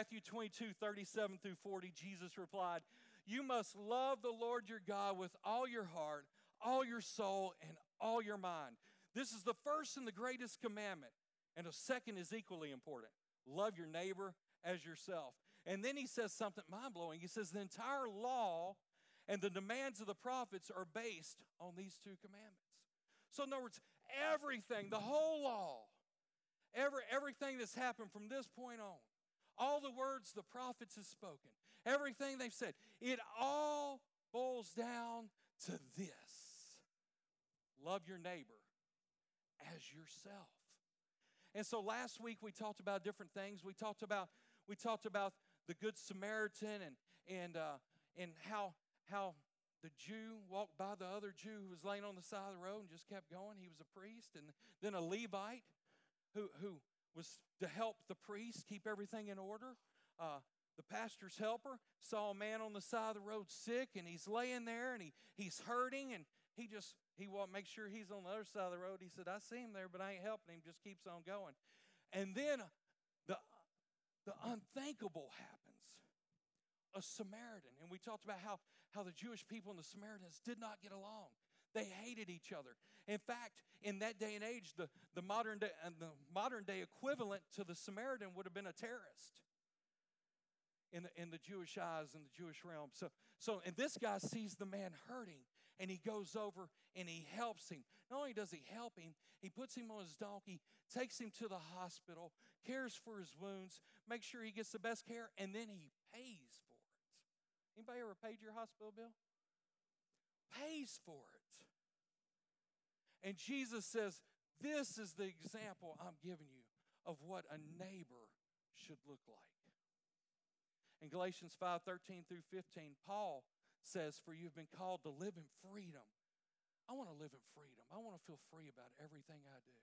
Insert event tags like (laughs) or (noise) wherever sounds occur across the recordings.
Matthew 22, 37 through 40, Jesus replied, You must love the Lord your God with all your heart, all your soul, and all your mind. This is the first and the greatest commandment. And a second is equally important love your neighbor as yourself. And then he says something mind blowing. He says, The entire law and the demands of the prophets are based on these two commandments. So, in other words, everything, the whole law, every, everything that's happened from this point on, all the words the prophets have spoken, everything they've said, it all boils down to this love your neighbor as yourself. And so last week we talked about different things. We talked about we talked about the good Samaritan and and uh, and how how the Jew walked by the other Jew who was laying on the side of the road and just kept going. He was a priest, and then a Levite who who was to help the priest keep everything in order. Uh, the pastor's helper saw a man on the side of the road sick, and he's laying there and he he's hurting, and he just he won't make sure he's on the other side of the road. He said, I see him there, but I ain't helping him, just keeps on going. And then the, the unthinkable happens. A Samaritan. And we talked about how, how the Jewish people and the Samaritans did not get along. They hated each other. In fact, in that day and age, the, the, modern, day, and the modern day equivalent to the Samaritan would have been a terrorist in the, in the Jewish eyes in the Jewish realm. So, so, and this guy sees the man hurting and he goes over and he helps him. Not only does he help him, he puts him on his donkey, takes him to the hospital, cares for his wounds, makes sure he gets the best care, and then he pays for it. Anybody ever paid your hospital bill? Pays for it. And Jesus says, This is the example I'm giving you of what a neighbor should look like. In Galatians 5 13 through 15, Paul says, For you've been called to live in freedom. I want to live in freedom. I want to feel free about everything I do.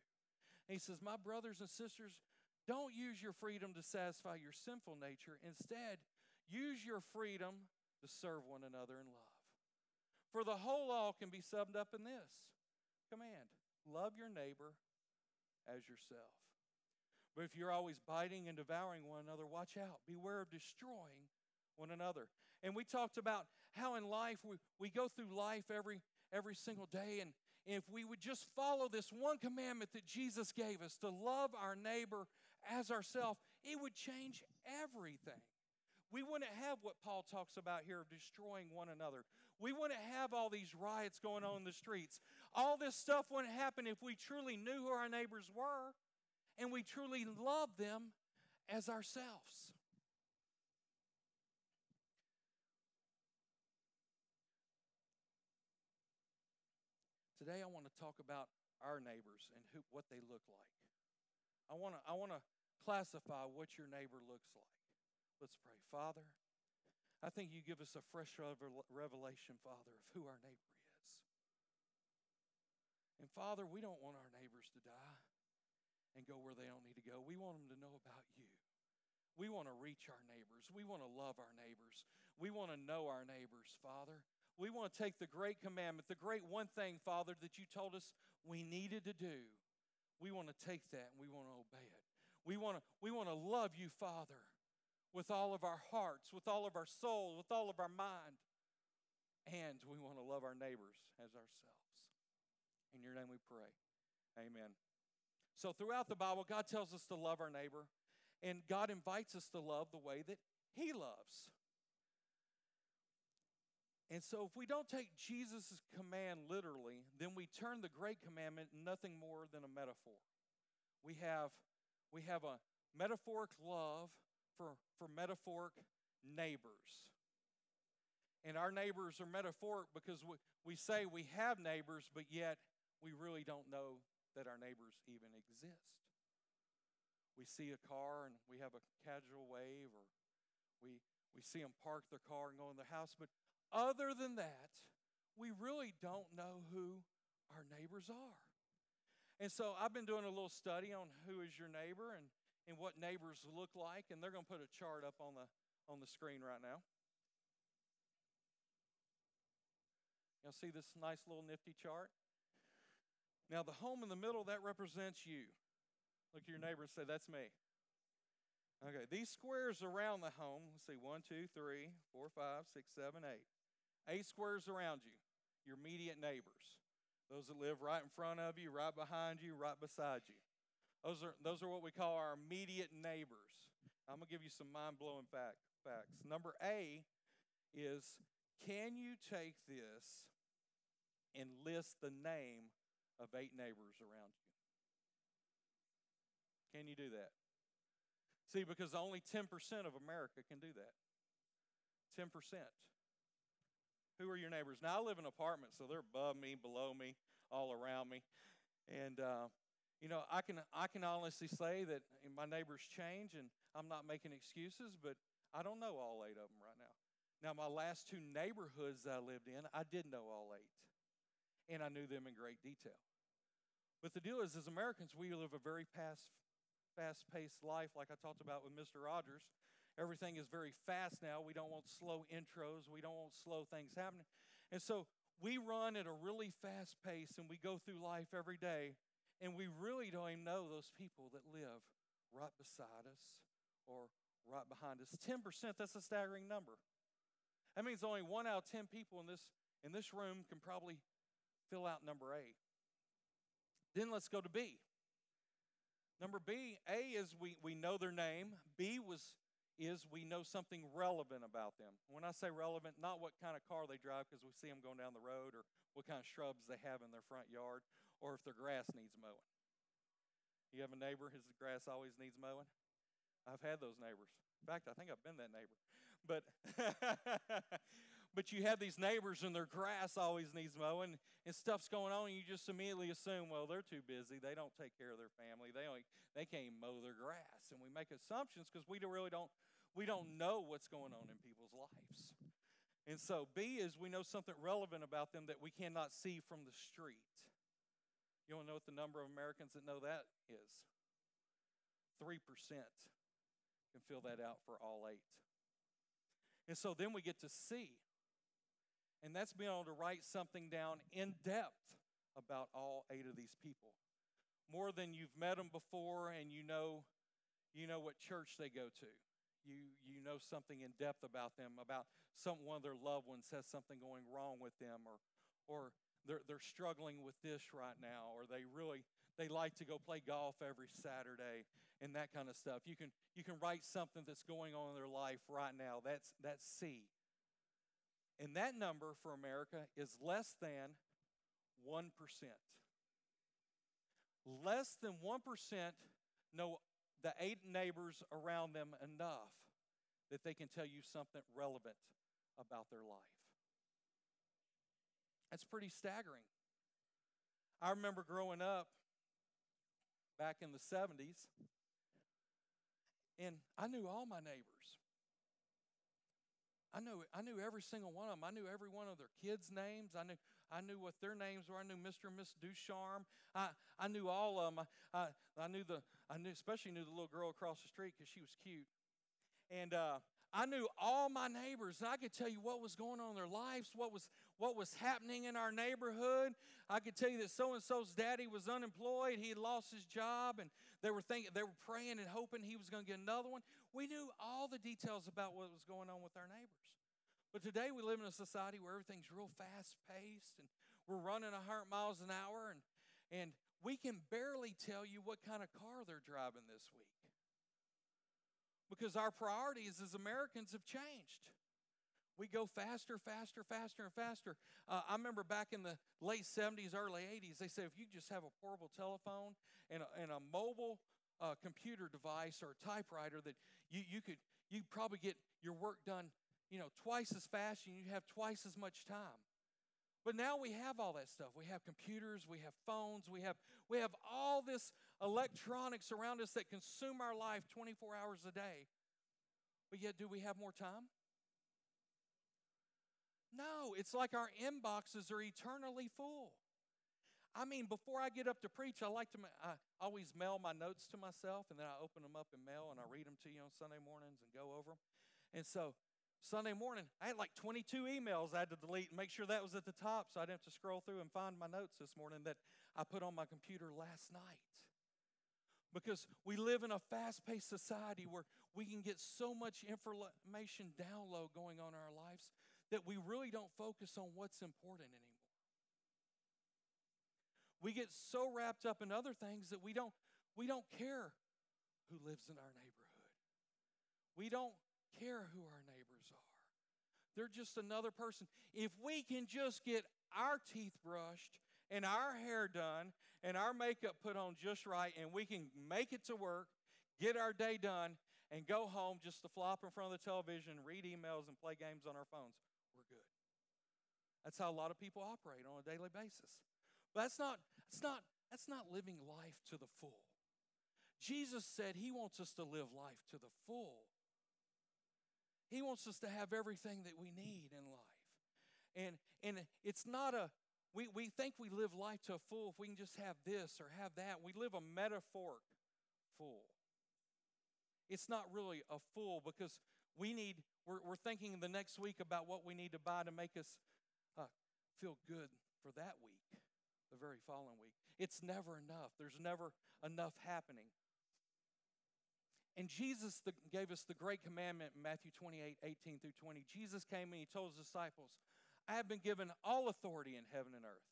And he says, My brothers and sisters, don't use your freedom to satisfy your sinful nature. Instead, use your freedom to serve one another in love. For the whole law can be summed up in this command love your neighbor as yourself. But if you're always biting and devouring one another, watch out. Beware of destroying one another. And we talked about how in life we, we go through life every every single day and if we would just follow this one commandment that Jesus gave us to love our neighbor as ourselves, it would change everything. We wouldn't have what Paul talks about here of destroying one another. We wouldn't have all these riots going on in the streets. All this stuff wouldn't happen if we truly knew who our neighbors were and we truly love them as ourselves. Today, I want to talk about our neighbors and who, what they look like. I want to I want to classify what your neighbor looks like. Let's pray. Father, I think you give us a fresh revelation, Father, of who our neighbor is. And Father, we don't want our neighbors to die and go where they don't need to go. We want them to know about you. We want to reach our neighbors. We want to love our neighbors. We want to know our neighbors, Father. We want to take the great commandment, the great one thing, Father, that you told us we needed to do. We want to take that and we want to obey it. We want to, we want to love you, Father, with all of our hearts, with all of our soul, with all of our mind. And we want to love our neighbors as ourselves. In your name we pray. Amen. So, throughout the Bible, God tells us to love our neighbor, and God invites us to love the way that He loves. And so, if we don't take Jesus' command literally, then we turn the great commandment nothing more than a metaphor. We have, we have a metaphoric love for, for metaphoric neighbors. And our neighbors are metaphoric because we, we say we have neighbors, but yet we really don't know that our neighbors even exist. We see a car and we have a casual wave, or we, we see them park their car and go in their house. But other than that, we really don't know who our neighbors are. And so I've been doing a little study on who is your neighbor and, and what neighbors look like, and they're going to put a chart up on the on the screen right now. You'll see this nice little nifty chart. Now, the home in the middle, that represents you. Look at your neighbor and say, That's me. Okay, these squares around the home, let's see, one, two, three, four, five, six, seven, eight. Eight squares around you, your immediate neighbors. Those that live right in front of you, right behind you, right beside you. Those are, those are what we call our immediate neighbors. I'm going to give you some mind blowing fact, facts. Number A is can you take this and list the name of eight neighbors around you? Can you do that? See, because only 10% of America can do that. 10%. Who are your neighbors? Now, I live in an apartment, so they're above me, below me, all around me. And, uh, you know, I can, I can honestly say that my neighbors change, and I'm not making excuses, but I don't know all eight of them right now. Now, my last two neighborhoods I lived in, I did know all eight, and I knew them in great detail. But the deal is, as Americans, we live a very fast, fast-paced life, like I talked about with Mr. Rogers. Everything is very fast now. We don't want slow intros. We don't want slow things happening. And so we run at a really fast pace and we go through life every day and we really don't even know those people that live right beside us or right behind us. 10%, that's a staggering number. That means only one out of 10 people in this, in this room can probably fill out number A. Then let's go to B. Number B, A is we, we know their name. B was is we know something relevant about them. When I say relevant, not what kind of car they drive because we see them going down the road or what kind of shrubs they have in their front yard or if their grass needs mowing. You have a neighbor whose grass always needs mowing? I've had those neighbors. In fact, I think I've been that neighbor. But (laughs) but you have these neighbors and their grass always needs mowing and stuff's going on and you just immediately assume well they're too busy they don't take care of their family they only they can't mow their grass and we make assumptions because we really don't we don't know what's going on in people's lives and so b is we know something relevant about them that we cannot see from the street you want to know what the number of americans that know that is 3% can fill that out for all eight and so then we get to see and that's being able to write something down in depth about all eight of these people. More than you've met them before and you know you know what church they go to. You you know something in depth about them, about some one of their loved ones has something going wrong with them or or they're they're struggling with this right now, or they really they like to go play golf every Saturday and that kind of stuff. You can you can write something that's going on in their life right now. That's that's C. And that number for America is less than 1%. Less than 1% know the eight neighbors around them enough that they can tell you something relevant about their life. That's pretty staggering. I remember growing up back in the 70s, and I knew all my neighbors. I knew I knew every single one of them. I knew every one of their kids' names. I knew I knew what their names were. I knew Mr. and Miss Ducharme. I, I knew all of them. I, I, I knew the I knew especially knew the little girl across the street because she was cute. And uh, I knew all my neighbors, and I could tell you what was going on in their lives, what was what was happening in our neighborhood. I could tell you that so and so's daddy was unemployed; he had lost his job, and they were thinking they were praying and hoping he was going to get another one. We knew all the details about what was going on with our neighbors. But today we live in a society where everything's real fast paced, and we're running 100 miles an hour, and and we can barely tell you what kind of car they're driving this week because our priorities as Americans have changed. We go faster, faster, faster, and faster. Uh, I remember back in the late 70s, early 80s, they said if you just have a portable telephone and a, and a mobile uh, computer device or a typewriter, that you, you could you probably get your work done, you know, twice as fast and you have twice as much time. But now we have all that stuff. We have computers, we have phones, we have we have all this electronics around us that consume our life 24 hours a day. But yet do we have more time? No, it's like our inboxes are eternally full. I mean, before I get up to preach, I like to I always mail my notes to myself and then I open them up in mail and I read them to you on Sunday mornings and go over them. And so Sunday morning, I had like 22 emails I had to delete and make sure that was at the top so I didn't have to scroll through and find my notes this morning that I put on my computer last night. because we live in a fast paced society where we can get so much information download going on in our lives that we really don't focus on what's important anymore. We get so wrapped up in other things that we don't, we don't care who lives in our neighborhood. We don't care who our neighbors are. They're just another person. If we can just get our teeth brushed and our hair done and our makeup put on just right and we can make it to work, get our day done, and go home just to flop in front of the television, read emails, and play games on our phones. That's how a lot of people operate on a daily basis. But that's not, that's not, that's not living life to the full. Jesus said he wants us to live life to the full. He wants us to have everything that we need in life. And, and it's not a, we, we think we live life to a full if we can just have this or have that. We live a metaphoric full. It's not really a full because we need, we're, we're thinking the next week about what we need to buy to make us feel good for that week, the very following week. It's never enough. There's never enough happening. And Jesus the, gave us the great commandment in Matthew 28 18 through 20. Jesus came and he told his disciples, I have been given all authority in heaven and earth.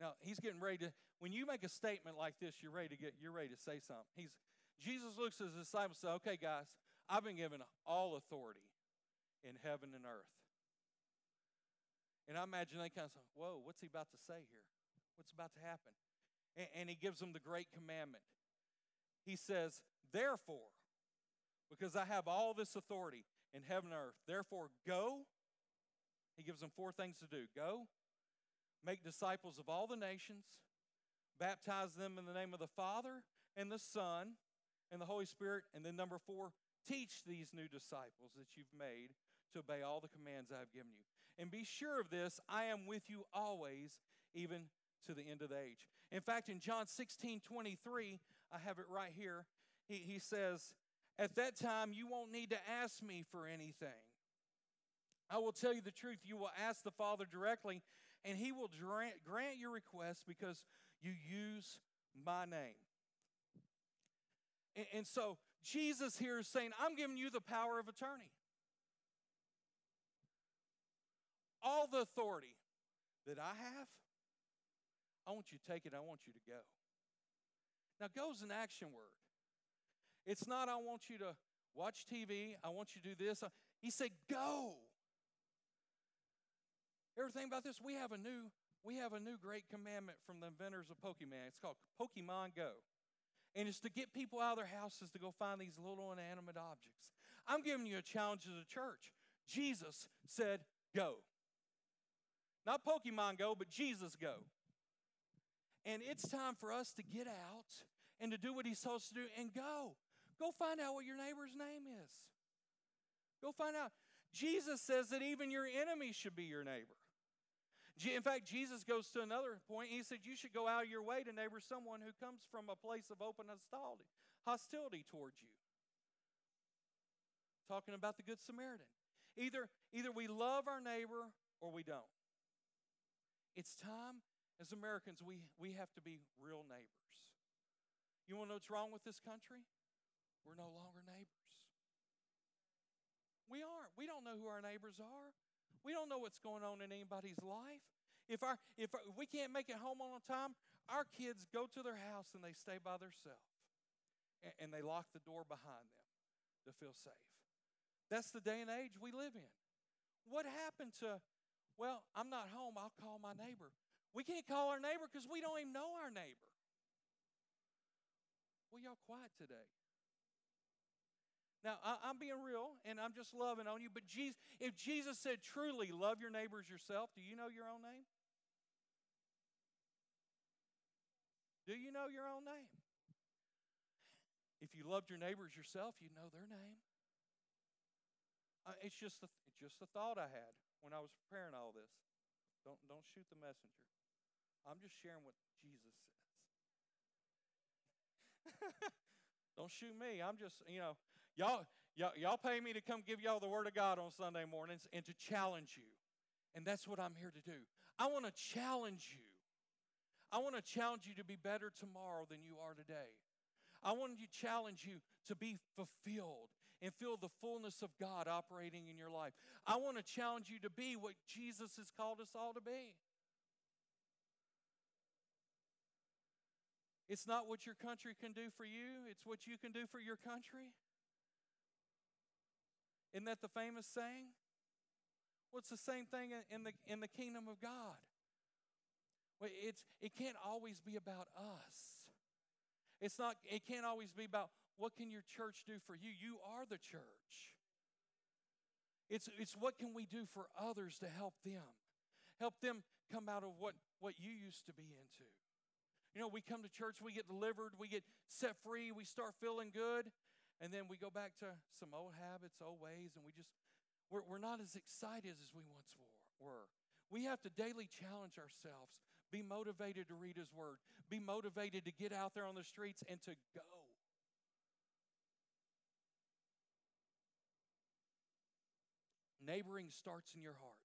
Now, he's getting ready to, when you make a statement like this, you're ready to get, you're ready to say something. He's, Jesus looks at his disciples and says, Okay, guys, I've been given all authority in heaven and earth. And I imagine they kind of say, Whoa, what's he about to say here? What's about to happen? And, and he gives them the great commandment. He says, Therefore, because I have all this authority in heaven and earth, therefore go. He gives them four things to do go, make disciples of all the nations, baptize them in the name of the Father and the Son and the Holy Spirit. And then, number four, teach these new disciples that you've made to obey all the commands I have given you. And be sure of this I am with you always, even to the end of the age. In fact, in John 16 23, I have it right here he, he says, At that time, you won't need to ask me for anything. I will tell you the truth. You will ask the Father directly, and He will grant your request because you use my name. And, and so, Jesus here is saying, I'm giving you the power of attorney. All the authority that I have, I want you to take it, I want you to go. Now, go is an action word. It's not, I want you to watch TV, I want you to do this. He said, go. Everything about this, we have a new, we have a new great commandment from the inventors of Pokemon. It's called Pokemon Go. And it's to get people out of their houses to go find these little inanimate objects. I'm giving you a challenge as a church. Jesus said, go. Not Pokemon Go, but Jesus Go. And it's time for us to get out and to do what he's supposed to do and go. Go find out what your neighbor's name is. Go find out. Jesus says that even your enemy should be your neighbor. In fact, Jesus goes to another point. He said, You should go out of your way to neighbor someone who comes from a place of open hostility, hostility towards you. Talking about the Good Samaritan. Either, either we love our neighbor or we don't. It's time as Americans we, we have to be real neighbors. You want to know what's wrong with this country? we're no longer neighbors. We aren't. We don't know who our neighbors are. We don't know what's going on in anybody's life. If, our, if, we can't make it home on time, our kids go to their house and they stay by themselves. And, and they lock the door behind them to feel safe. That's the day and age we live in. What happened to, well, I'm not home, I'll call my neighbor. We can't call our neighbor because we don't even know our neighbor. Well, y'all quiet today. Now, I, am being real and I'm just loving on you, but Jesus, if Jesus said truly love your neighbors yourself, do you know your own name? Do you know your own name? If you loved your neighbors yourself, you'd know their name. Uh, it's just a, it's just a thought I had when I was preparing all this. Don't, don't shoot the messenger. I'm just sharing what Jesus says. (laughs) don't shoot me. I'm just, you know, Y'all, y'all, y'all pay me to come give y'all the Word of God on Sunday mornings and to challenge you. And that's what I'm here to do. I want to challenge you. I want to challenge you to be better tomorrow than you are today. I want to challenge you to be fulfilled and feel the fullness of God operating in your life. I want to challenge you to be what Jesus has called us all to be. It's not what your country can do for you, it's what you can do for your country. Isn't that the famous saying? Well, the same thing in the, in the kingdom of God? It's, it can't always be about us. It's not, it can't always be about what can your church do for you? You are the church. It's, it's what can we do for others to help them? Help them come out of what, what you used to be into. You know, we come to church, we get delivered, we get set free, we start feeling good, and then we go back to some old habits, old ways, and we just, we're, we're not as excited as we once were. We have to daily challenge ourselves. Be motivated to read His Word. Be motivated to get out there on the streets and to go. Neighboring starts in your heart.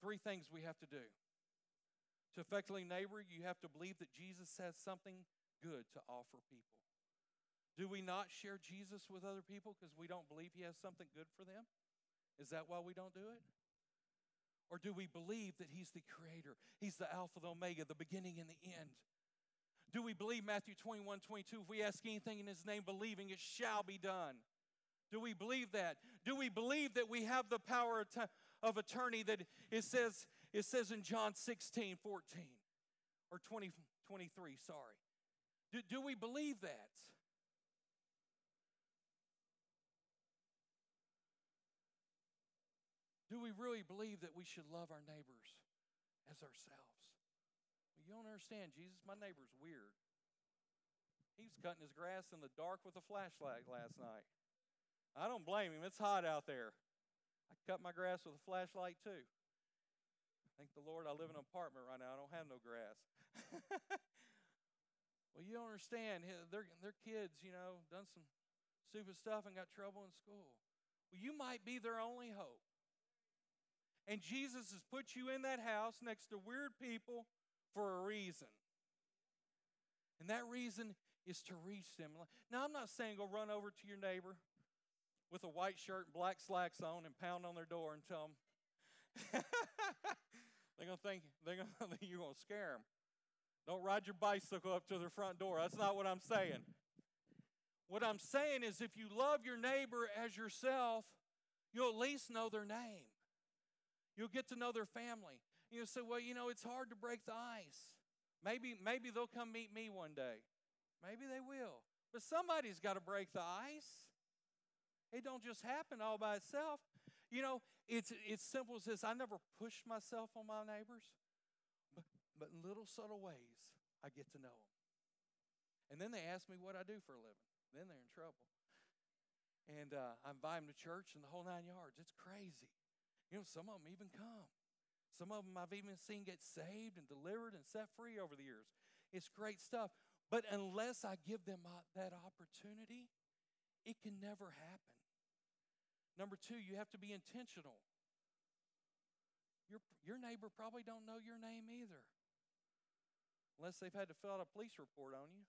Three things we have to do. To effectively neighbor, you have to believe that Jesus has something good to offer people. Do we not share Jesus with other people because we don't believe he has something good for them? Is that why we don't do it? Or do we believe that he's the creator? He's the Alpha, the Omega, the beginning and the end. Do we believe Matthew 21 22? If we ask anything in his name, believing it shall be done. Do we believe that? Do we believe that we have the power of attorney that it says it says in John 16, 14, or 20, 23, sorry. Do, do we believe that? Do we really believe that we should love our neighbors as ourselves? Well, you don't understand, Jesus. My neighbor's weird. He was cutting his grass in the dark with a flashlight last night. I don't blame him. It's hot out there. I cut my grass with a flashlight too. Thank the Lord I live in an apartment right now. I don't have no grass. (laughs) well, you don't understand. Their, their kids, you know, done some stupid stuff and got trouble in school. Well, you might be their only hope. And Jesus has put you in that house next to weird people for a reason. And that reason is to reach them. Now, I'm not saying go run over to your neighbor with a white shirt and black slacks on and pound on their door and tell them, (laughs) They're going to think they're (laughs) to you're going to scare them. Don't ride your bicycle up to their front door. That's not what I'm saying. What I'm saying is if you love your neighbor as yourself, you'll at least know their name. You'll get to know their family. You'll say, well, you know, it's hard to break the ice. Maybe, maybe they'll come meet me one day. Maybe they will. But somebody's got to break the ice. It don't just happen all by itself. You know, it's, it's simple as this I never push myself on my neighbors, but, but in little subtle ways, I get to know them. And then they ask me what I do for a living. Then they're in trouble. And uh, I invite them to church and the whole nine yards. It's crazy. You know, some of them even come. Some of them I've even seen get saved and delivered and set free over the years. It's great stuff. But unless I give them that opportunity, it can never happen. Number two, you have to be intentional. Your, your neighbor probably don't know your name either, unless they've had to fill out a police report on you.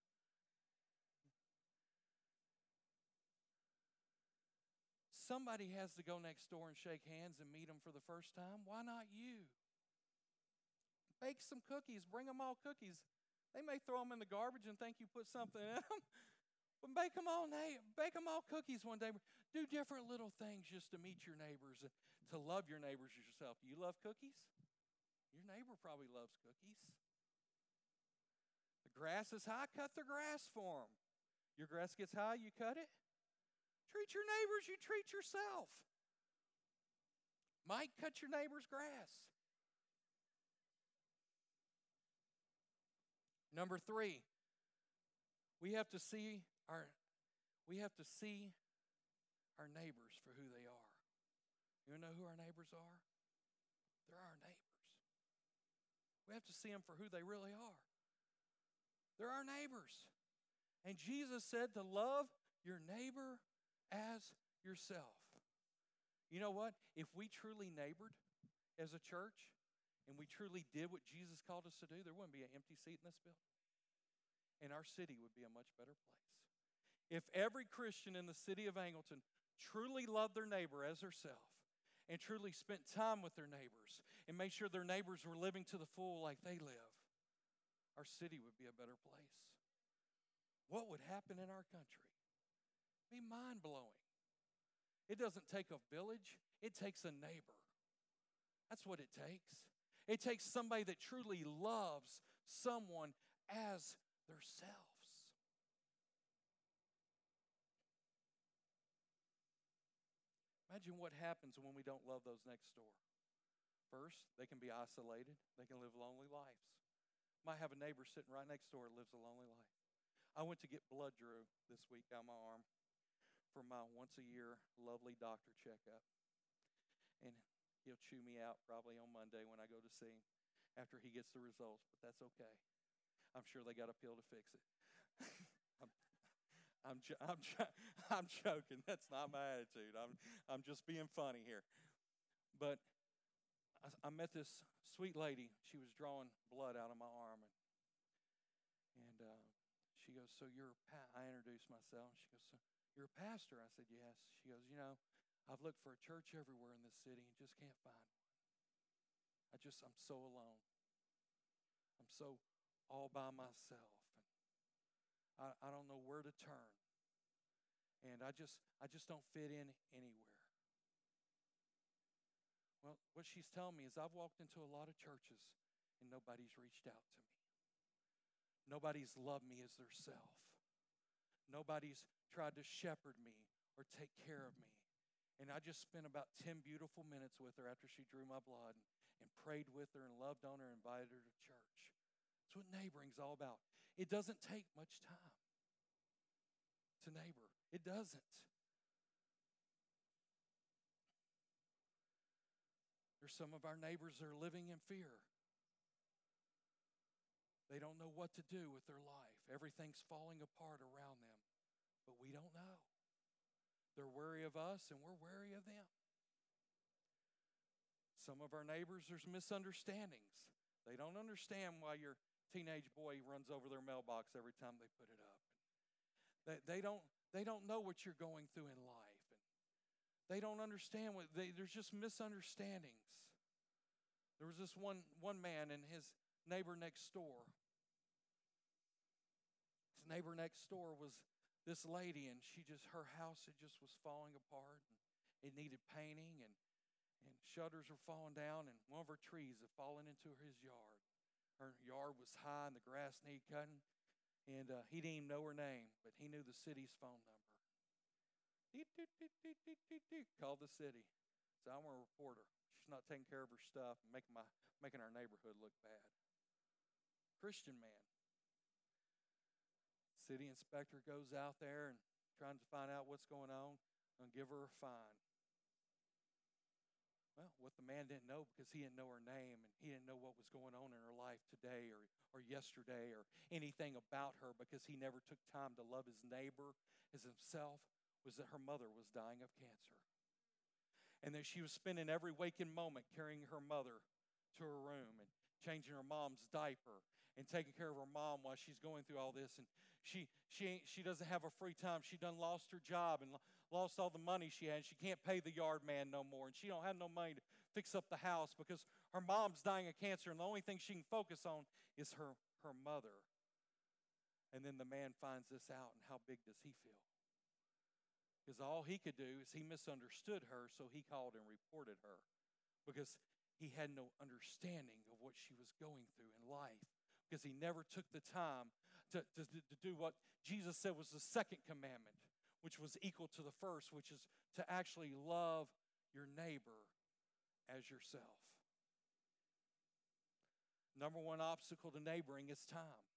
Somebody has to go next door and shake hands and meet them for the first time. Why not you? Bake some cookies. Bring them all cookies. They may throw them in the garbage and think you put something in them. (laughs) But bake them all, bake them all cookies one day. Do different little things just to meet your neighbors, to love your neighbors as yourself. You love cookies? Your neighbor probably loves cookies. The grass is high, cut the grass for them. Your grass gets high, you cut it. Treat your neighbors, you treat yourself. Might cut your neighbor's grass. Number three, we have to see our, we have to see our neighbors for who they are. You know who our neighbors are? They're our neighbors. We have to see them for who they really are. They're our neighbors. And Jesus said to love your neighbor as yourself. You know what? If we truly neighbored as a church and we truly did what Jesus called us to do, there wouldn't be an empty seat in this building. And our city would be a much better place. If every Christian in the city of Angleton truly loved their neighbor as herself and truly spent time with their neighbors and made sure their neighbors were living to the full like they live, our city would be a better place. What would happen in our country? Be mind blowing. It doesn't take a village, it takes a neighbor. That's what it takes. It takes somebody that truly loves someone as themselves. Imagine what happens when we don't love those next door. First, they can be isolated, they can live lonely lives. Might have a neighbor sitting right next door lives a lonely life. I went to get blood drew this week on my arm for my once a year lovely doctor checkup. And he'll chew me out probably on Monday when I go to see him after he gets the results, but that's okay. I'm sure they got a pill to fix it. (laughs) I'm, (laughs) I'm, I'm, I'm joking. That's not my attitude. I'm, I'm just being funny here. But I, I met this sweet lady. She was drawing blood out of my arm. And, and uh, she goes, So you're a pa-? I introduced myself. She goes, So you're a pastor? I said, Yes. She goes, You know, I've looked for a church everywhere in this city and just can't find one. I just, I'm so alone. I'm so all by myself. I, I don't know where to turn and I just I just don't fit in anywhere. Well, what she's telling me is I've walked into a lot of churches and nobody's reached out to me. Nobody's loved me as their self. Nobody's tried to shepherd me or take care of me. And I just spent about 10 beautiful minutes with her after she drew my blood and, and prayed with her and loved on her and invited her to church. That's what neighboring's all about. It doesn't take much time to neighbor. It doesn't. There's some of our neighbors that are living in fear. They don't know what to do with their life. Everything's falling apart around them, but we don't know. They're wary of us, and we're wary of them. Some of our neighbors, there's misunderstandings. They don't understand why your teenage boy runs over their mailbox every time they put it up. They, they, don't, they don't know what you're going through in life. And they don't understand what they, there's just misunderstandings. There was this one, one man and his neighbor next door. His neighbor next door was this lady, and she just, her house, it just was falling apart. And it needed painting, and, and shutters were falling down, and one of her trees had fallen into his yard. Her yard was high, and the grass needed cutting. And uh, he didn't even know her name, but he knew the city's phone number. Called the city. So I'm a reporter. She's not taking care of her stuff and making, my, making our neighborhood look bad. Christian man. City inspector goes out there and trying to find out what's going on and give her a fine. Well, what the man didn't know because he didn't know her name and he didn't know what was going on in her life today or, or yesterday or anything about her because he never took time to love his neighbor as himself was that her mother was dying of cancer. And that she was spending every waking moment carrying her mother to her room and changing her mom's diaper and taking care of her mom while she's going through all this. And she she she doesn't have a free time. She done lost her job and lost all the money she had. She can't pay the yard man no more, and she don't have no money to fix up the house because her mom's dying of cancer, and the only thing she can focus on is her her mother. And then the man finds this out, and how big does he feel? Because all he could do is he misunderstood her, so he called and reported her because he had no understanding of what she was going through in life because he never took the time to, to, to do what Jesus said was the second commandment, which was equal to the first, which is to actually love your neighbor as yourself. Number one obstacle to neighboring is time.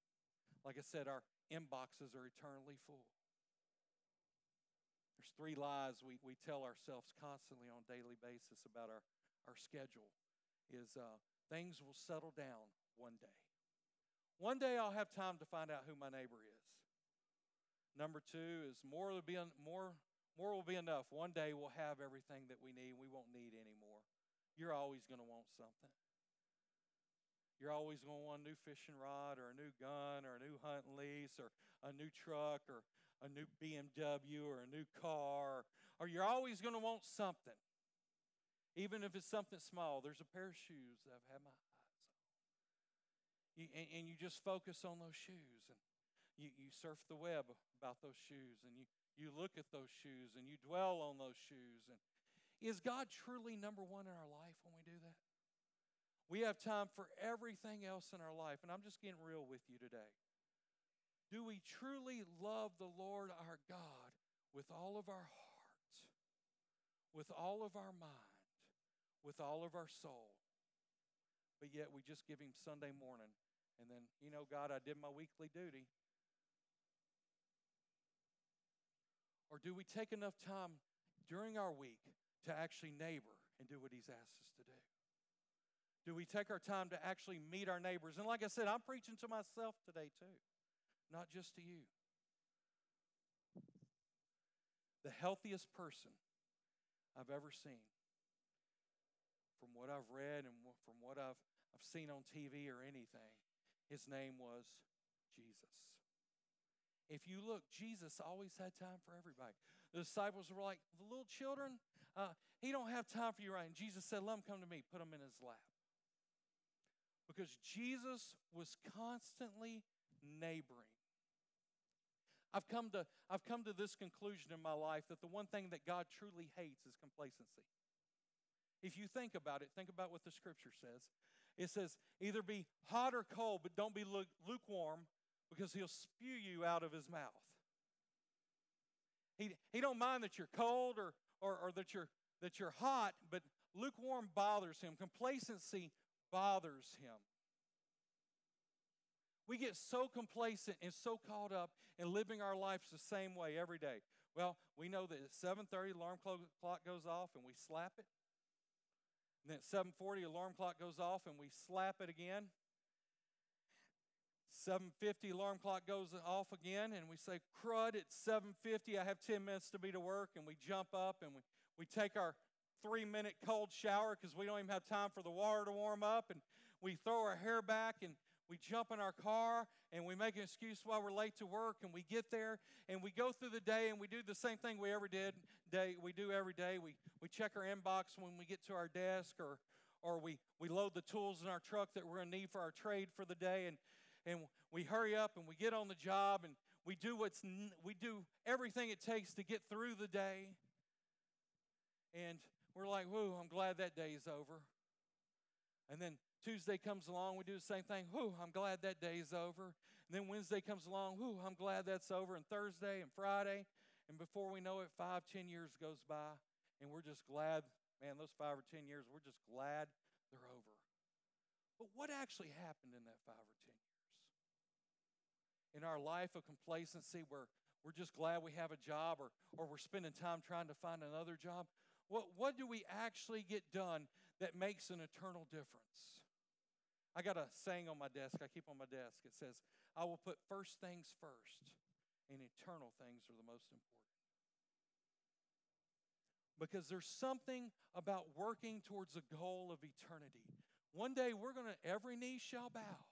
Like I said, our inboxes are eternally full. There's three lies we, we tell ourselves constantly on a daily basis about our, our schedule is uh, things will settle down one day. One day I'll have time to find out who my neighbor is. Number two is more will be more more will be enough. One day we'll have everything that we need. We won't need any more. You're always going to want something. you're always going to want a new fishing rod or a new gun or a new hunting lease or a new truck or a new BMW or a new car, or you're always going to want something. Even if it's something small, there's a pair of shoes that I've had my eyes on. You, and, and, you just focus on those shoes and you, you surf the web about those shoes and you, you look at those shoes and you dwell on those shoes. And is God truly number one in our life when we do that? We have time for everything else in our life. And I'm just getting real with you today. Do we truly love the Lord our God with all of our heart, with all of our mind, with all of our soul? But yet we just give Him Sunday morning. And then, you know, God, I did my weekly duty. Or do we take enough time during our week to actually neighbor and do what He's asked us to do? Do we take our time to actually meet our neighbors? And like I said, I'm preaching to myself today too, not just to you. The healthiest person I've ever seen, from what I've read and from what I've, I've seen on TV or anything, his name was Jesus. If you look, Jesus always had time for everybody. The disciples were like, the little children, uh, he don't have time for you right. And Jesus said, let them come to me, put them in his lap because Jesus was constantly neighboring. I've come to I've come to this conclusion in my life that the one thing that God truly hates is complacency. If you think about it, think about what the scripture says. It says, either be hot or cold, but don't be lukewarm because he'll spew you out of his mouth. He, he don't mind that you're cold or, or, or that, you're, that you're hot, but lukewarm bothers him. Complacency bothers him. We get so complacent and so caught up in living our lives the same way every day. Well, we know that at 7:30 alarm clock goes off and we slap it. And then at 7:40 alarm clock goes off and we slap it again. 7:50 alarm clock goes off again and we say crud it's 7:50 I have 10 minutes to be to work. And we jump up and we, we take our three minute cold shower because we don't even have time for the water to warm up. And we throw our hair back and we jump in our car and we make an excuse why we're late to work and we get there and we go through the day and we do the same thing we ever did day we do every day. We, we check our inbox when we get to our desk or or we, we load the tools in our truck that we're going to need for our trade for the day and and we hurry up and we get on the job and we do what's we do everything it takes to get through the day and we're like, whoo, I'm glad that day is over. And then Tuesday comes along, we do the same thing. Whoo, I'm glad that day is over. And then Wednesday comes along, whoo, I'm glad that's over. And Thursday and Friday. And before we know it, five, ten years goes by, and we're just glad, man, those five or ten years, we're just glad they're over. But what actually happened in that five or ten years? In our life of complacency where we're just glad we have a job or, or we're spending time trying to find another job, what, what do we actually get done that makes an eternal difference? I got a saying on my desk, I keep on my desk. It says, I will put first things first, and eternal things are the most important. Because there's something about working towards a goal of eternity. One day we're going to, every knee shall bow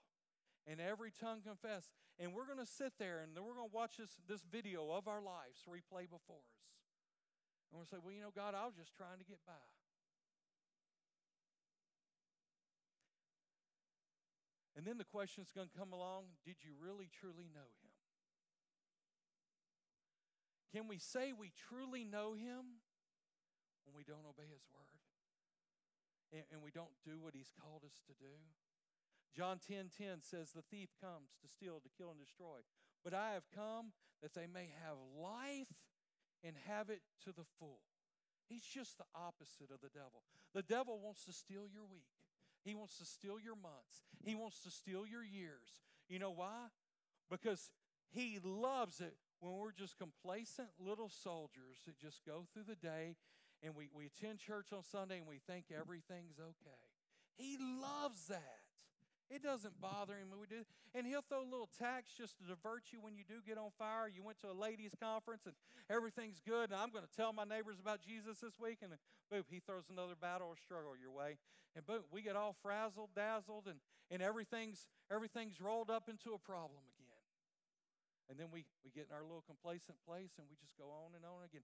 and every tongue confess. And we're going to sit there and then we're going to watch this, this video of our lives replay before us. And we'll say, well, you know, God, I was just trying to get by. And then the question is going to come along did you really, truly know him? Can we say we truly know him when we don't obey his word? And, and we don't do what he's called us to do? John 10 10 says, The thief comes to steal, to kill, and destroy. But I have come that they may have life and have it to the full. He's just the opposite of the devil. The devil wants to steal your week. He wants to steal your months. He wants to steal your years. You know why? Because he loves it when we're just complacent little soldiers that just go through the day and we, we attend church on Sunday and we think everything's okay. He loves that. It doesn't bother him when we do. And he'll throw a little tax just to divert you when you do get on fire. You went to a ladies' conference and everything's good, and I'm going to tell my neighbors about Jesus this week, and boom, he throws another battle or struggle your way. And boom, we get all frazzled, dazzled, and, and everything's everything's rolled up into a problem again. And then we, we get in our little complacent place and we just go on and on again.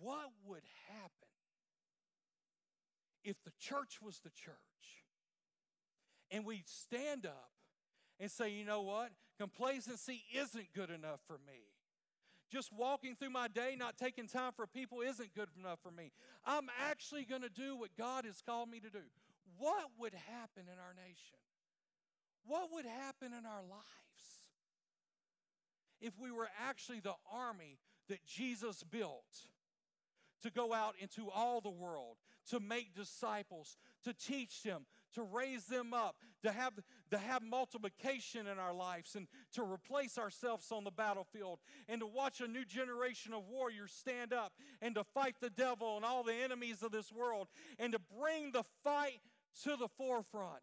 What would happen if the church was the church? And we stand up and say, you know what? Complacency isn't good enough for me. Just walking through my day, not taking time for people isn't good enough for me. I'm actually going to do what God has called me to do. What would happen in our nation? What would happen in our lives if we were actually the army that Jesus built to go out into all the world, to make disciples, to teach them, to raise them up, to have, to have multiplication in our lives, and to replace ourselves on the battlefield, and to watch a new generation of warriors stand up and to fight the devil and all the enemies of this world, and to bring the fight to the forefront,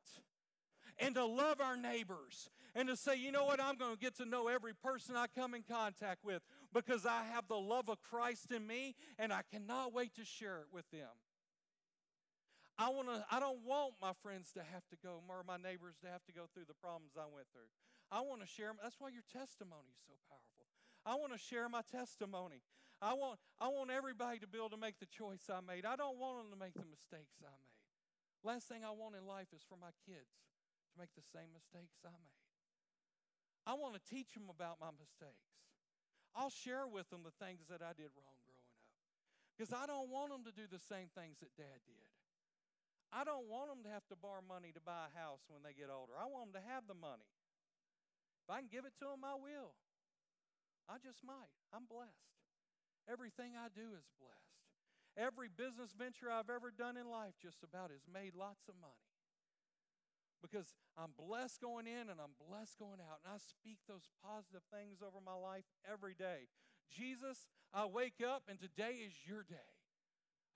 and to love our neighbors, and to say, you know what, I'm going to get to know every person I come in contact with because I have the love of Christ in me, and I cannot wait to share it with them. I want to I don't want my friends to have to go or my neighbors to have to go through the problems I went through. I want to share that's why your testimony is so powerful. I want to share my testimony. I want I want everybody to be able to make the choice I made. I don't want them to make the mistakes I made. Last thing I want in life is for my kids to make the same mistakes I made. I want to teach them about my mistakes. I'll share with them the things that I did wrong growing up. Because I don't want them to do the same things that dad did. I don't want them to have to borrow money to buy a house when they get older. I want them to have the money. If I can give it to them, I will. I just might. I'm blessed. Everything I do is blessed. Every business venture I've ever done in life just about has made lots of money. Because I'm blessed going in and I'm blessed going out. And I speak those positive things over my life every day. Jesus, I wake up and today is your day.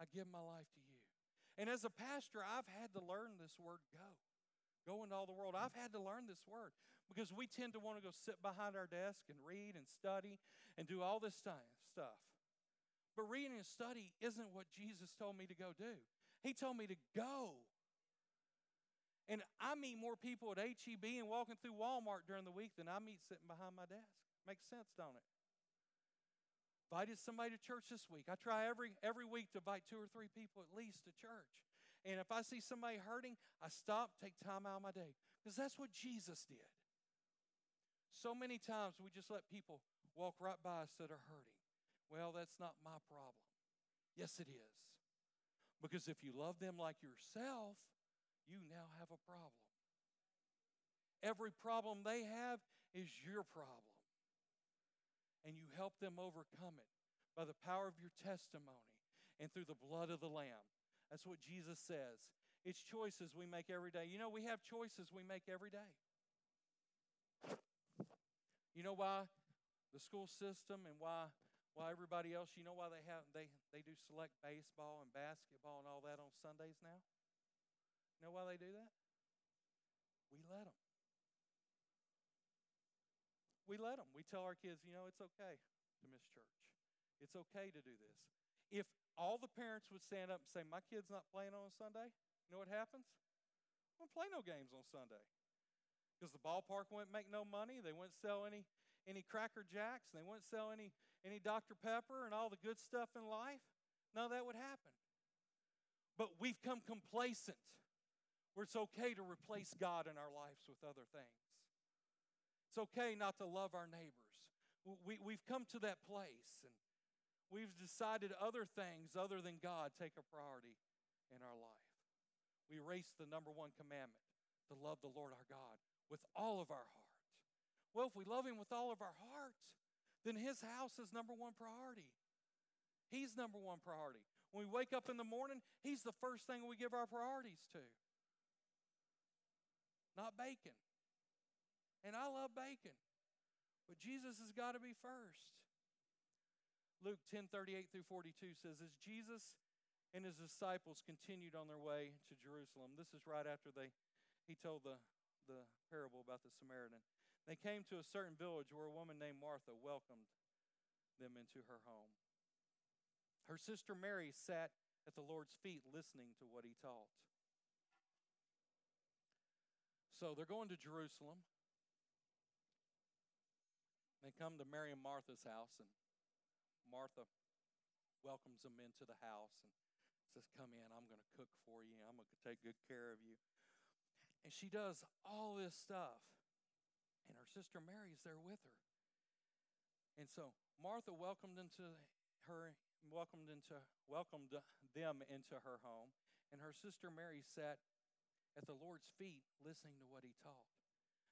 I give my life to you. And as a pastor, I've had to learn this word go. Go into all the world. I've had to learn this word because we tend to want to go sit behind our desk and read and study and do all this stuff. But reading and study isn't what Jesus told me to go do. He told me to go. And I meet more people at HEB and walking through Walmart during the week than I meet sitting behind my desk. Makes sense, don't it? Invited somebody to church this week. I try every every week to invite two or three people at least to church. And if I see somebody hurting, I stop, take time out of my day. Because that's what Jesus did. So many times we just let people walk right by us that are hurting. Well, that's not my problem. Yes, it is. Because if you love them like yourself, you now have a problem. Every problem they have is your problem and you help them overcome it by the power of your testimony and through the blood of the Lamb. That's what Jesus says. It's choices we make every day. You know, we have choices we make every day. You know why the school system and why why everybody else, you know why they have they they do select baseball and basketball and all that on Sundays now? You know why they do that? We let them. We let them. We tell our kids, you know, it's okay to miss church. It's okay to do this. If all the parents would stand up and say, My kid's not playing on Sunday, you know what happens? We don't play no games on Sunday. Because the ballpark wouldn't make no money. They wouldn't sell any any Cracker Jacks. They wouldn't sell any any Dr. Pepper and all the good stuff in life. Of that would happen. But we've come complacent where it's okay to replace God in our lives with other things. It's okay not to love our neighbors. We, we've come to that place and we've decided other things other than God take a priority in our life. We erase the number one commandment to love the Lord our God with all of our heart. Well, if we love Him with all of our heart, then His house is number one priority. He's number one priority. When we wake up in the morning, He's the first thing we give our priorities to. Not bacon, and I love bacon. But Jesus has got to be first. Luke 10 38 through 42 says, As Jesus and his disciples continued on their way to Jerusalem, this is right after they he told the, the parable about the Samaritan. They came to a certain village where a woman named Martha welcomed them into her home. Her sister Mary sat at the Lord's feet listening to what he taught. So they're going to Jerusalem. They come to Mary and Martha's house, and Martha welcomes them into the house and says, Come in, I'm going to cook for you, I'm going to take good care of you. And she does all this stuff, and her sister Mary's there with her. And so Martha welcomed into her welcomed into welcomed them into her home, and her sister Mary sat at the Lord's feet listening to what he taught.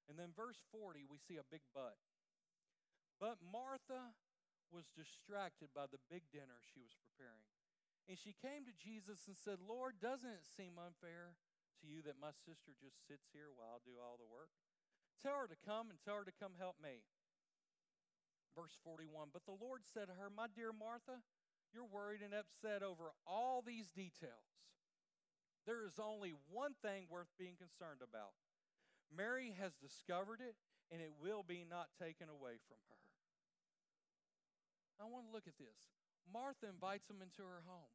And then verse 40 we see a big but. But Martha was distracted by the big dinner she was preparing. And she came to Jesus and said, Lord, doesn't it seem unfair to you that my sister just sits here while I do all the work? Tell her to come and tell her to come help me. Verse 41 But the Lord said to her, My dear Martha, you're worried and upset over all these details. There is only one thing worth being concerned about. Mary has discovered it, and it will be not taken away from her. I want to look at this. Martha invites him into her home.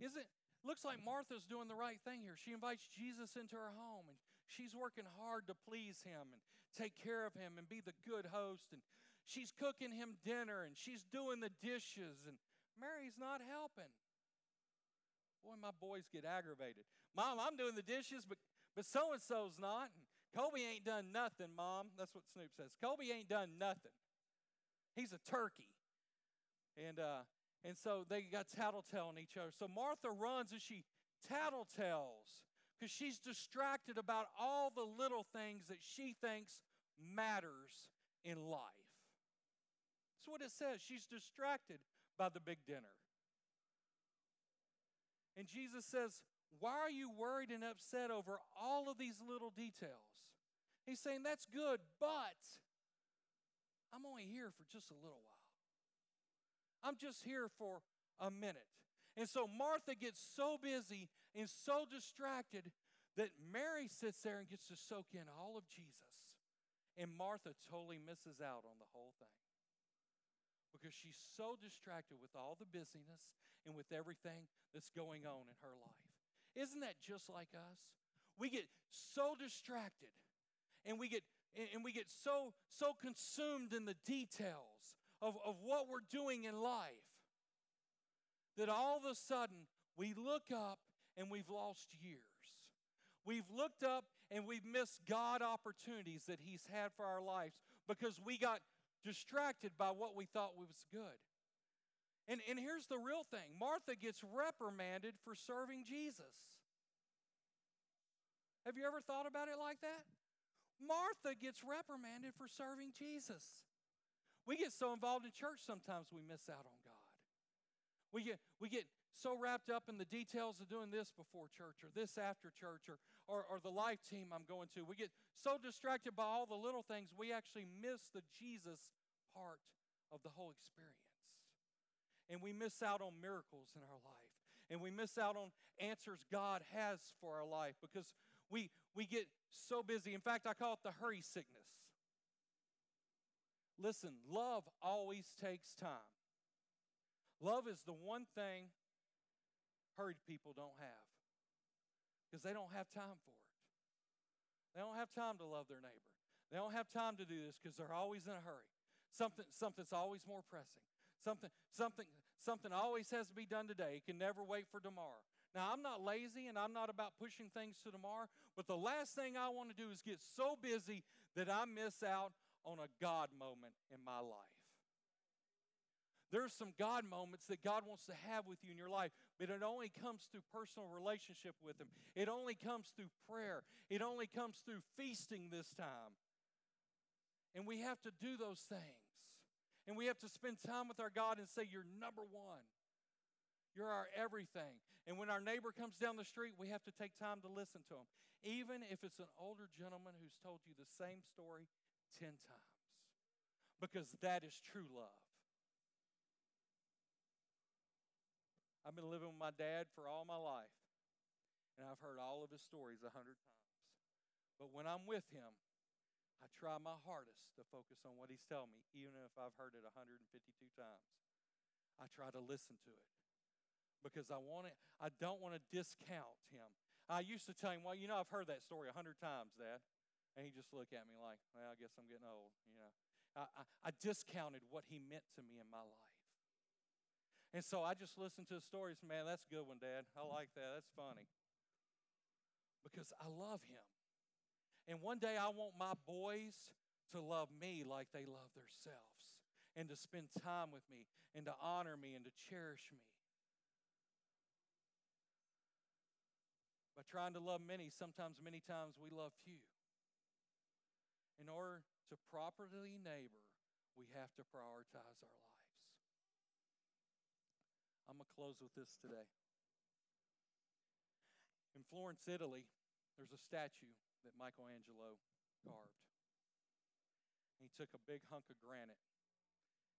Is it looks like Martha's doing the right thing here. She invites Jesus into her home and she's working hard to please him and take care of him and be the good host and she's cooking him dinner and she's doing the dishes and Mary's not helping. Boy, my boys get aggravated. Mom, I'm doing the dishes, but but so and so's not. And Kobe ain't done nothing, Mom. That's what Snoop says. Kobe ain't done nothing. He's a turkey. And uh, and so they got tattletelling each other. So Martha runs and she tattletales because she's distracted about all the little things that she thinks matters in life. That's what it says. She's distracted by the big dinner. And Jesus says, Why are you worried and upset over all of these little details? He's saying, That's good, but I'm only here for just a little while. I'm just here for a minute. And so Martha gets so busy and so distracted that Mary sits there and gets to soak in all of Jesus. And Martha totally misses out on the whole thing because she's so distracted with all the busyness and with everything that's going on in her life. Isn't that just like us? We get so distracted and we get and we get so so consumed in the details of, of what we're doing in life that all of a sudden we look up and we've lost years. We've looked up and we've missed God opportunities that He's had for our lives because we got distracted by what we thought was good. And, and here's the real thing Martha gets reprimanded for serving Jesus. Have you ever thought about it like that? Martha gets reprimanded for serving Jesus. We get so involved in church sometimes we miss out on God. We get, we get so wrapped up in the details of doing this before church or this after church or, or, or the life team I'm going to. We get so distracted by all the little things, we actually miss the Jesus part of the whole experience. And we miss out on miracles in our life. And we miss out on answers God has for our life because we, we get so busy. In fact, I call it the hurry sickness. Listen, love always takes time. Love is the one thing hurried people don't have because they don't have time for it. They don't have time to love their neighbor. They don't have time to do this because they're always in a hurry. Something, something's always more pressing. Something, something, something always has to be done today. It can never wait for tomorrow. Now, I'm not lazy and I'm not about pushing things to tomorrow, but the last thing I want to do is get so busy that I miss out on a God moment in my life. There's some God moments that God wants to have with you in your life, but it only comes through personal relationship with Him. It only comes through prayer. It only comes through feasting this time. And we have to do those things. And we have to spend time with our God and say, You're number one. You're our everything. And when our neighbor comes down the street, we have to take time to listen to him, even if it's an older gentleman who's told you the same story 10 times, because that is true love. I've been living with my dad for all my life, and I've heard all of his stories a hundred times. But when I'm with him, I try my hardest to focus on what he's telling me, even if I've heard it 152 times. I try to listen to it because I want to, I don't want to discount him. I used to tell him, well, you know, I've heard that story a hundred times, Dad. And he just looked at me like, well, I guess I'm getting old, you know. I, I, I discounted what he meant to me in my life. And so I just listened to the stories. Man, that's a good one, Dad. I like that. That's funny. Because I love him. And one day I want my boys to love me like they love themselves and to spend time with me and to honor me and to cherish me. By trying to love many, sometimes, many times, we love few. In order to properly neighbor, we have to prioritize our lives. I'm going to close with this today. In Florence, Italy, there's a statue that Michelangelo carved. He took a big hunk of granite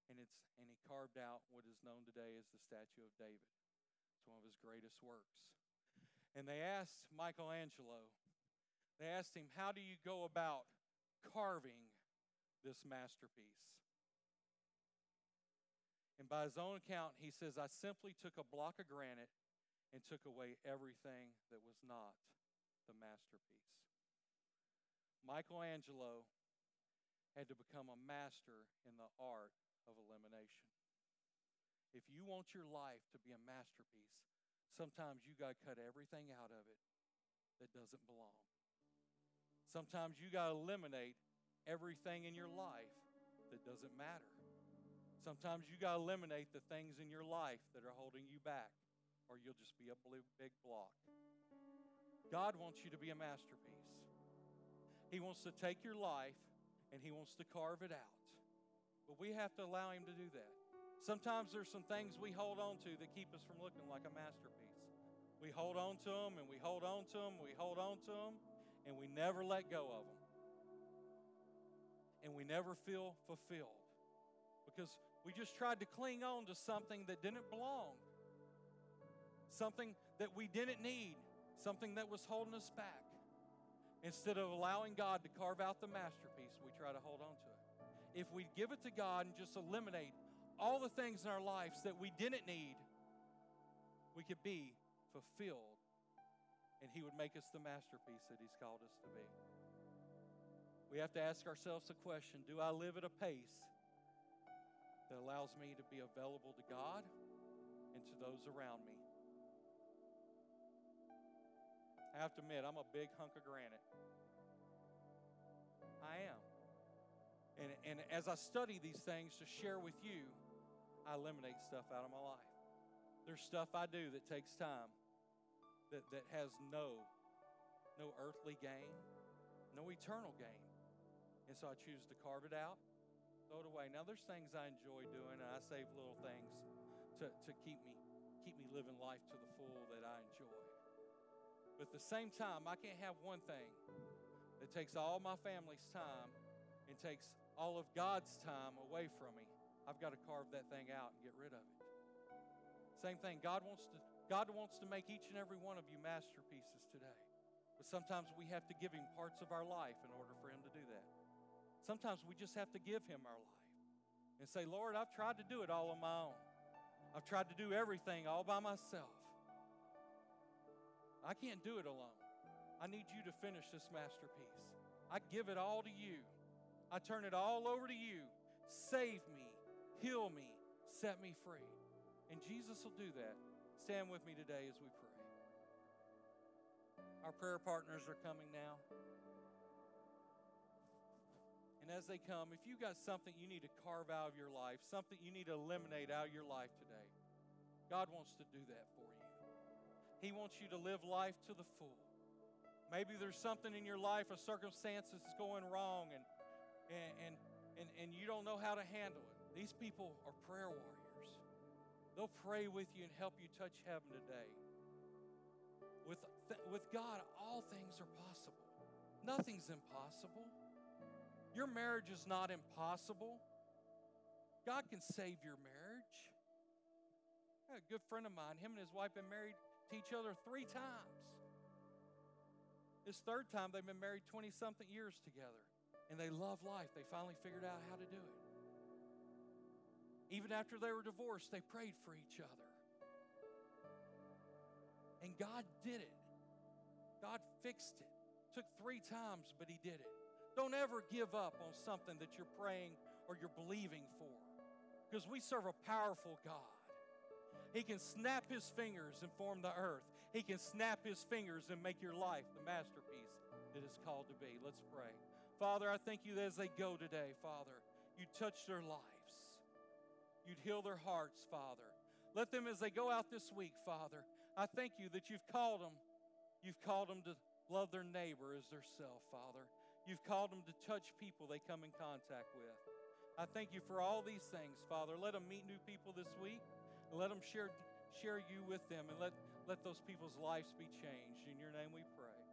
and it's and he carved out what is known today as the statue of David. It's one of his greatest works. And they asked Michelangelo, they asked him, How do you go about carving this masterpiece? And by his own account, he says, I simply took a block of granite and took away everything that was not the masterpiece. Michelangelo had to become a master in the art of elimination. If you want your life to be a masterpiece, Sometimes you got to cut everything out of it that doesn't belong. Sometimes you got to eliminate everything in your life that doesn't matter. Sometimes you got to eliminate the things in your life that are holding you back, or you'll just be a big block. God wants you to be a masterpiece. He wants to take your life and He wants to carve it out. But we have to allow Him to do that. Sometimes there's some things we hold on to that keep us from looking like a masterpiece. We hold on to them and we hold on to them, we hold on to them, and we never let go of them. And we never feel fulfilled because we just tried to cling on to something that didn't belong, something that we didn't need, something that was holding us back. Instead of allowing God to carve out the masterpiece, we try to hold on to it. If we give it to God and just eliminate all the things in our lives that we didn't need, we could be fulfilled, and He would make us the masterpiece that He's called us to be. We have to ask ourselves a question Do I live at a pace that allows me to be available to God and to those around me? I have to admit, I'm a big hunk of granite. I am. And, and as I study these things to share with you, I eliminate stuff out of my life. There's stuff I do that takes time, that, that has no, no earthly gain, no eternal gain. And so I choose to carve it out, throw it away. Now there's things I enjoy doing, and I save little things to, to keep me keep me living life to the full that I enjoy. But at the same time, I can't have one thing that takes all my family's time and takes all of God's time away from me. I've got to carve that thing out and get rid of it. Same thing. God wants to God wants to make each and every one of you masterpieces today. But sometimes we have to give him parts of our life in order for him to do that. Sometimes we just have to give him our life and say, Lord, I've tried to do it all on my own. I've tried to do everything all by myself. I can't do it alone. I need you to finish this masterpiece. I give it all to you. I turn it all over to you. Save me, heal me, set me free. And Jesus will do that. Stand with me today as we pray. Our prayer partners are coming now. And as they come, if you've got something you need to carve out of your life, something you need to eliminate out of your life today, God wants to do that for you. He wants you to live life to the full. Maybe there's something in your life, a circumstance that's going wrong, and, and, and, and, and you don't know how to handle it. These people are prayer warriors. They'll pray with you and help you touch heaven today. With, th- with God, all things are possible. Nothing's impossible. Your marriage is not impossible. God can save your marriage. A good friend of mine, him and his wife been married to each other three times. This third time, they've been married 20 something years together and they love life. They finally figured out how to do it. Even after they were divorced, they prayed for each other. And God did it. God fixed it. Took three times, but He did it. Don't ever give up on something that you're praying or you're believing for because we serve a powerful God. He can snap His fingers and form the earth, He can snap His fingers and make your life the masterpiece that it's called to be. Let's pray. Father, I thank you that as they go today, Father, you touch their lives. You'd heal their hearts, Father. Let them, as they go out this week, Father, I thank you that you've called them. You've called them to love their neighbor as their self, Father. You've called them to touch people they come in contact with. I thank you for all these things, Father. Let them meet new people this week. And let them share, share you with them and let, let those people's lives be changed. In your name we pray.